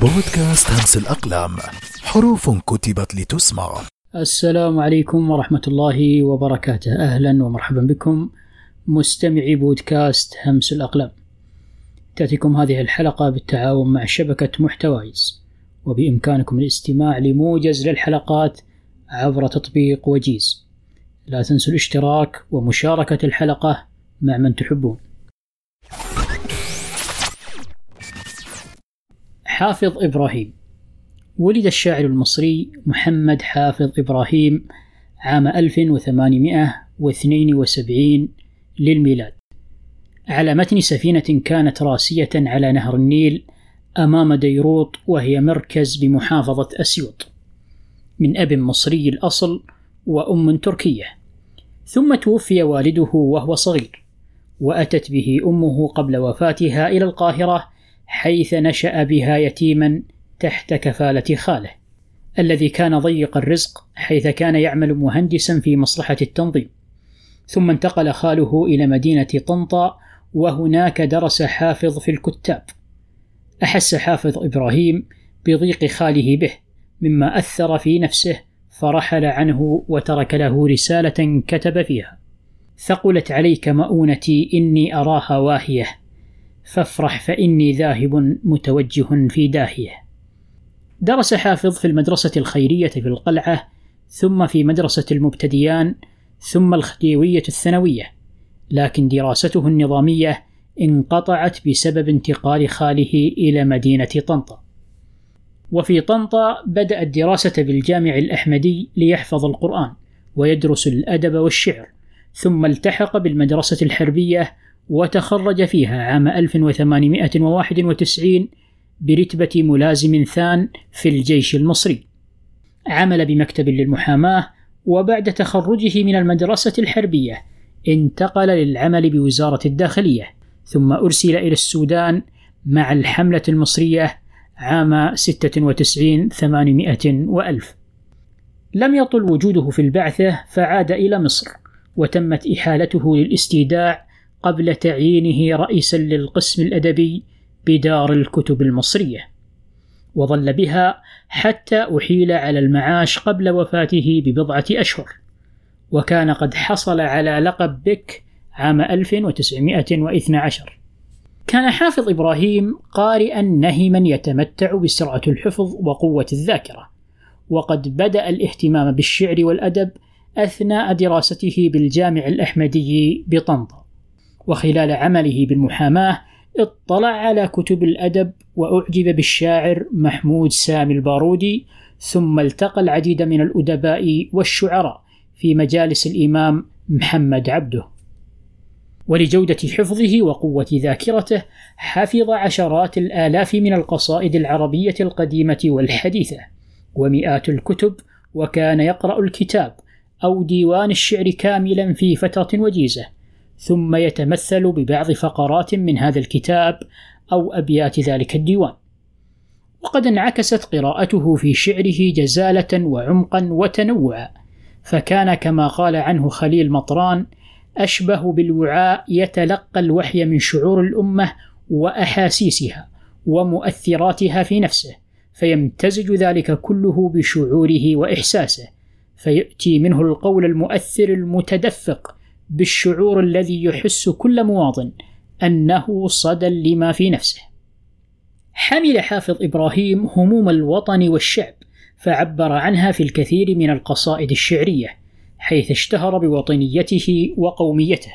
بودكاست همس الأقلام حروف كتبت لتسمع. السلام عليكم ورحمة الله وبركاته. أهلا ومرحبا بكم مستمعي بودكاست همس الأقلام. تأتيكم هذه الحلقة بالتعاون مع شبكة محتوايز وبإمكانكم الاستماع لموجز للحلقات عبر تطبيق وجيز. لا تنسوا الاشتراك ومشاركة الحلقة مع من تحبون. حافظ إبراهيم. ولد الشاعر المصري محمد حافظ إبراهيم عام 1872 للميلاد. على متن سفينة كانت راسية على نهر النيل أمام ديروط وهي مركز بمحافظة أسيوط. من أب مصري الأصل وأم تركية. ثم توفي والده وهو صغير وأتت به أمه قبل وفاتها إلى القاهرة حيث نشأ بها يتيما تحت كفالة خاله الذي كان ضيق الرزق حيث كان يعمل مهندسا في مصلحة التنظيم. ثم انتقل خاله إلى مدينة طنطا وهناك درس حافظ في الكتاب. أحس حافظ إبراهيم بضيق خاله به مما أثر في نفسه فرحل عنه وترك له رسالة كتب فيها. ثقلت عليك مؤونتي إني أراها واهية. فافرح فإني ذاهب متوجه في داهية. درس حافظ في المدرسة الخيرية في القلعة ثم في مدرسة المبتديان ثم الخديوية الثانوية لكن دراسته النظامية انقطعت بسبب انتقال خاله إلى مدينة طنطا. وفي طنطا بدأ الدراسة بالجامع الأحمدي ليحفظ القرآن ويدرس الأدب والشعر ثم التحق بالمدرسة الحربية وتخرج فيها عام 1891 برتبة ملازم ثان في الجيش المصري. عمل بمكتب للمحاماة وبعد تخرجه من المدرسة الحربية انتقل للعمل بوزارة الداخلية ثم أرسل إلى السودان مع الحملة المصرية عام 96 800 وألف لم يطل وجوده في البعثة فعاد إلى مصر وتمت إحالته للاستيداع قبل تعيينه رئيسا للقسم الأدبي بدار الكتب المصرية وظل بها حتى أحيل على المعاش قبل وفاته ببضعة أشهر وكان قد حصل على لقب بك عام 1912 كان حافظ إبراهيم قارئا نهما يتمتع بسرعة الحفظ وقوة الذاكرة وقد بدأ الاهتمام بالشعر والأدب أثناء دراسته بالجامع الأحمدي بطنطا. وخلال عمله بالمحاماة اطلع على كتب الأدب وأعجب بالشاعر محمود سامي البارودي ثم التقى العديد من الأدباء والشعراء في مجالس الإمام محمد عبده. ولجودة حفظه وقوة ذاكرته حفظ عشرات الآلاف من القصائد العربية القديمة والحديثة ومئات الكتب وكان يقرأ الكتاب أو ديوان الشعر كاملا في فترة وجيزة. ثم يتمثل ببعض فقرات من هذا الكتاب أو أبيات ذلك الديوان. وقد انعكست قراءته في شعره جزالة وعمقا وتنوعا فكان كما قال عنه خليل مطران أشبه بالوعاء يتلقى الوحي من شعور الأمة وأحاسيسها ومؤثراتها في نفسه فيمتزج ذلك كله بشعوره وإحساسه فيأتي منه القول المؤثر المتدفق بالشعور الذي يحس كل مواطن أنه صدى لما في نفسه. حمل حافظ إبراهيم هموم الوطن والشعب فعبر عنها في الكثير من القصائد الشعرية حيث اشتهر بوطنيته وقوميته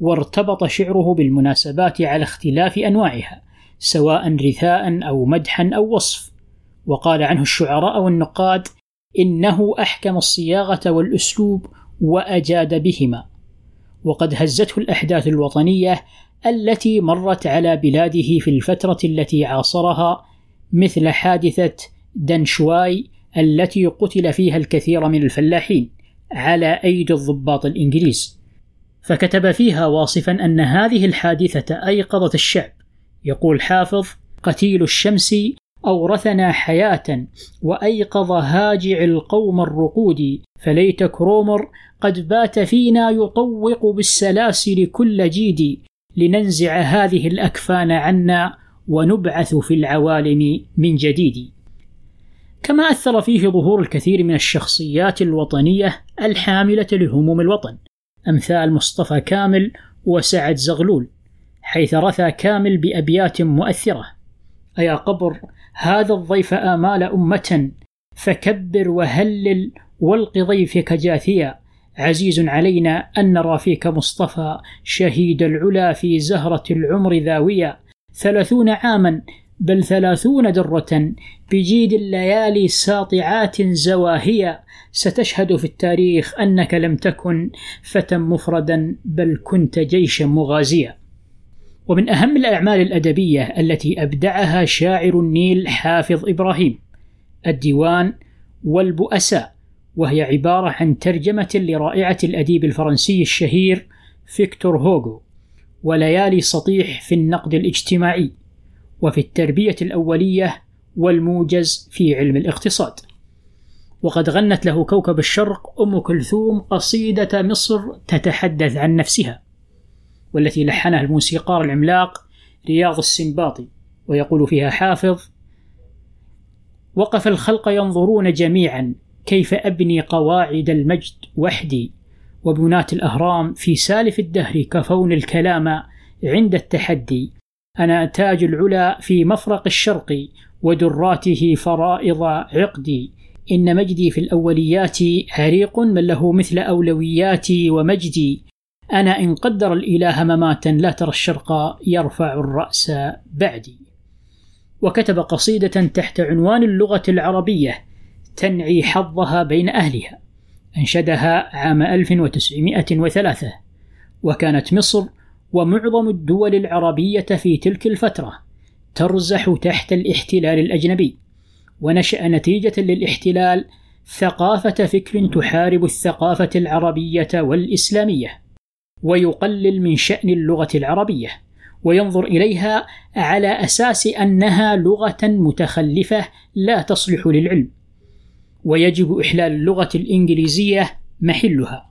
وارتبط شعره بالمناسبات على اختلاف أنواعها سواء رثاء أو مدحا أو وصف وقال عنه الشعراء والنقاد إنه أحكم الصياغة والأسلوب وأجاد بهما وقد هزته الأحداث الوطنية التي مرت على بلاده في الفترة التي عاصرها مثل حادثة دنشواي التي قتل فيها الكثير من الفلاحين على أيدي الضباط الإنجليز. فكتب فيها واصفا أن هذه الحادثة أيقظت الشعب. يقول حافظ قتيل الشمس أورثنا حياة وأيقظ هاجع القوم الرقود. فليت كرومر قد بات فينا يطوق بالسلاسل كل جيد. لننزع هذه الأكفان عنا ونبعث في العوالم من جديد. كما أثر فيه ظهور الكثير من الشخصيات الوطنية الحاملة لهموم الوطن. أمثال مصطفى كامل وسعد زغلول حيث رثى كامل بأبيات مؤثرة. أيا قبر هذا الضيف آمال أمة فكبر وهلل والق ضيفك جاثيا. عزيز علينا أن نرى فيك مصطفى شهيد العلا في زهرة العمر ذاوية ثلاثون عاما بل ثلاثون درة بجيد الليالي ساطعات زواهية ستشهد في التاريخ أنك لم تكن فتى مفردا بل كنت جيشا مغازيا. ومن أهم الأعمال الأدبية التي أبدعها شاعر النيل حافظ إبراهيم الديوان والبؤساء وهي عبارة عن ترجمة لرائعة الأديب الفرنسي الشهير فيكتور هوغو وليالي سطيح في النقد الاجتماعي وفي التربية الأولية والموجز في علم الاقتصاد. وقد غنت له كوكب الشرق أم كلثوم قصيدة مصر تتحدث عن نفسها. والتي لحنها الموسيقار العملاق رياض السنباطي ويقول فيها حافظ وقف الخلق ينظرون جميعا كيف أبني قواعد المجد وحدي وبناة الأهرام في سالف الدهر كفون الكلام عند التحدي. أنا تاج العلا في مفرق الشرق ودراته فرائض عقدي. إن مجدي في الأوليات عريق من له مثل أولوياتي ومجدي. أنا إن قدر الإله مماتا لا ترى الشرق يرفع الرأس بعدي. وكتب قصيدة تحت عنوان اللغة العربية تنعي حظها بين أهلها. أنشدها عام 1903 وكانت مصر ومعظم الدول العربية في تلك الفترة ترزح تحت الاحتلال الأجنبي. ونشأ نتيجة للاحتلال ثقافة فكر تحارب الثقافة العربية والإسلامية. ويقلل من شأن اللغة العربية وينظر إليها على أساس أنها لغة متخلفة لا تصلح للعلم. ويجب إحلال اللغة الإنجليزية محلها.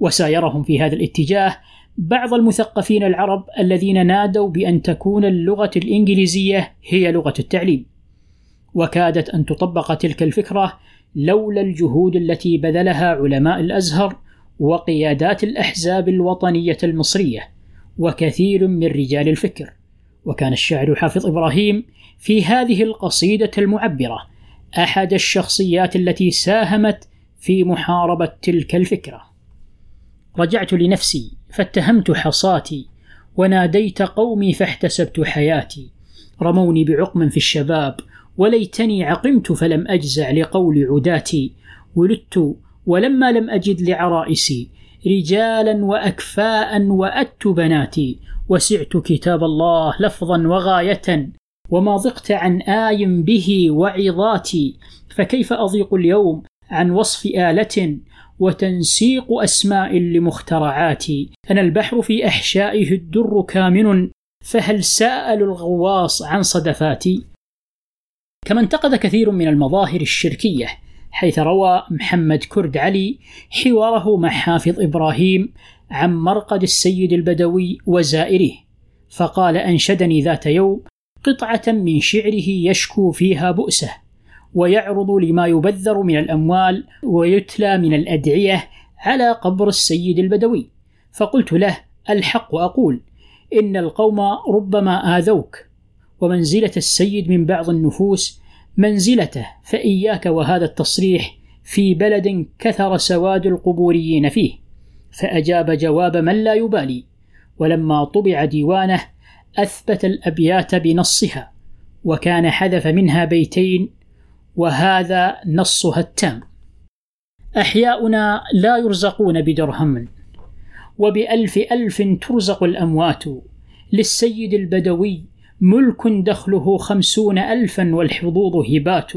وسايرهم في هذا الاتجاه بعض المثقفين العرب الذين نادوا بأن تكون اللغة الإنجليزية هي لغة التعليم. وكادت أن تطبق تلك الفكرة لولا الجهود التي بذلها علماء الأزهر وقيادات الأحزاب الوطنية المصرية وكثير من رجال الفكر. وكان الشاعر حافظ إبراهيم في هذه القصيدة المعبرة أحد الشخصيات التي ساهمت في محاربة تلك الفكرة. رجعت لنفسي فاتهمت حصاتي وناديت قومي فاحتسبت حياتي. رموني بعقم في الشباب وليتني عقمت فلم أجزع لقول عداتي. ولدت ولما لم أجد لعرائسي رجالا وأكفاء وأت بناتي وسعت كتاب الله لفظا وغاية وما ضقت عن آي به وعظاتي فكيف أضيق اليوم عن وصف آلة وتنسيق أسماء لمخترعاتي؟ أنا البحر في أحشائه الدر كامن فهل سأل الغواص عن صدفاتي؟ كما انتقد كثير من المظاهر الشركية حيث روى محمد كرد علي حواره مع حافظ إبراهيم عن مرقد السيد البدوي وزائره فقال أنشدني ذات يوم قطعة من شعره يشكو فيها بؤسه ويعرض لما يبذر من الأموال ويتلى من الأدعية على قبر السيد البدوي. فقلت له الحق أقول إن القوم ربما آذوك ومنزلة السيد من بعض النفوس منزلته فإياك وهذا التصريح في بلد كثر سواد القبوريين فيه. فأجاب جواب من لا يبالي. ولما طبع ديوانه أثبت الأبيات بنصها وكان حذف منها بيتين وهذا نصها التام. أحياؤنا لا يرزقون بدرهم وبألف ألف ترزق الأموات للسيد البدوي ملك دخله خمسون ألفا والحظوظ هبات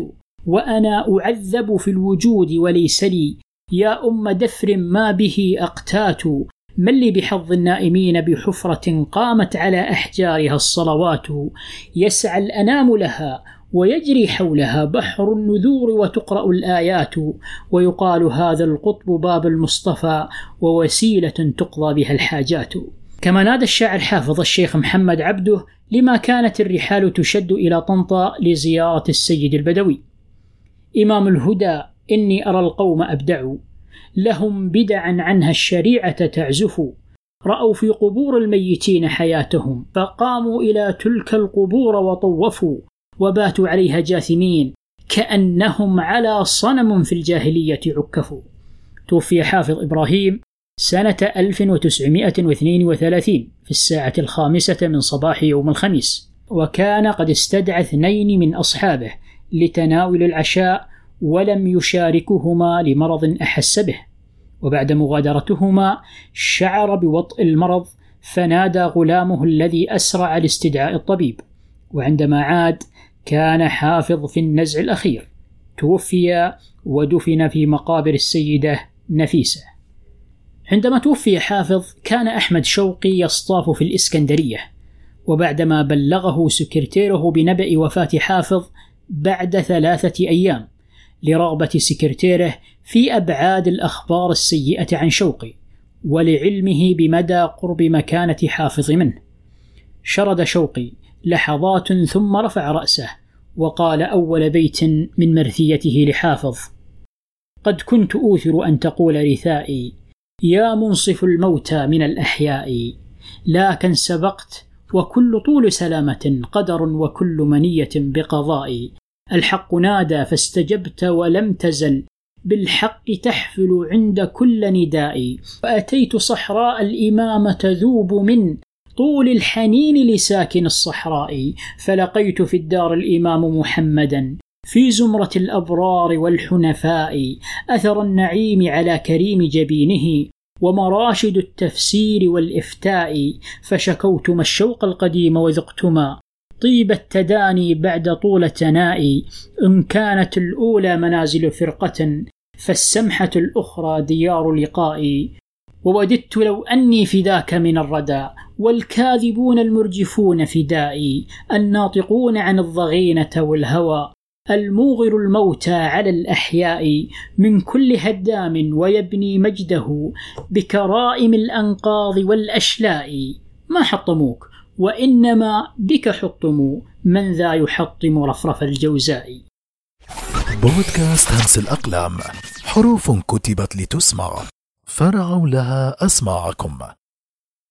وأنا أعذب في الوجود وليس لي. يا أم دفر ما به أقتات. من لي بحظ النائمين بحفرة قامت على أحجارها الصلوات. يسعى الأنام لها ويجري حولها بحر النذور وتقرأ الآيات. ويقال هذا القطب باب المصطفى ووسيلة تقضى بها الحاجات. كما نادى الشاعر حافظ الشيخ محمد عبده لما كانت الرحال تشد إلى طنطا لزيارة السيد البدوي. إمام الهدى إني أرى القوم أبدعوا لهم بدعا عنها الشريعة تعزف. رأوا في قبور الميتين حياتهم. فقاموا إلى تلك القبور وطوفوا. وباتوا عليها جاثمين. كأنهم على صنم في الجاهلية عكفوا. توفي حافظ إبراهيم. سنة 1932 في الساعة الخامسة من صباح يوم الخميس. وكان قد استدعى اثنين من أصحابه لتناول العشاء ولم يشاركهما لمرض أحس به. وبعد مغادرتهما شعر بوطء المرض فنادى غلامه الذي أسرع لاستدعاء الطبيب. وعندما عاد كان حافظ في النزع الأخير. توفي ودفن في مقابر السيدة نفيسة. عندما توفي حافظ كان أحمد شوقي يصطاف في الإسكندرية وبعدما بلغه سكرتيره بنبأ وفاة حافظ بعد ثلاثة أيام لرغبة سكرتيره في أبعاد الأخبار السيئة عن شوقي ولعلمه بمدى قرب مكانة حافظ منه. شرد شوقي لحظات ثم رفع رأسه وقال أول بيت من مرثيته لحافظ قد كنت أوثر أن تقول رثائي يا منصف الموتى من الأحياء لكن سبقت وكل طول سلامة قدر وكل منية بقضاء. الحق نادى فاستجبت ولم تزل بالحق تحفل عند كل نداء. فأتيت صحراء الإمام تذوب من طول الحنين لساكن الصحراء. فلقيت في الدار الإمام محمدا. في زمرة الأبرار والحنفاء أثر النعيم على كريم جبينه ومراشد التفسير والإفتاء فشكوت ما الشوق القديم وذقتما طيب التداني بعد طول تنائي إن كانت الأولى منازل فرقة فالسمحة الأخرى ديار لقائي ووددت لو أني فداك من الردى والكاذبون المرجفون فدائي الناطقون عن الضغينة والهوى الموغر الموتى على الأحياء من كل هدام ويبني مجده بكرائم الأنقاض والأشلاء. ما حطموك؟ وإنما بك حطموا من ذا يحطم رفرف الجوزاء. بودكاست همس الأقلام حروف كتبت لتسمع. فرعوا لها أسماعكم.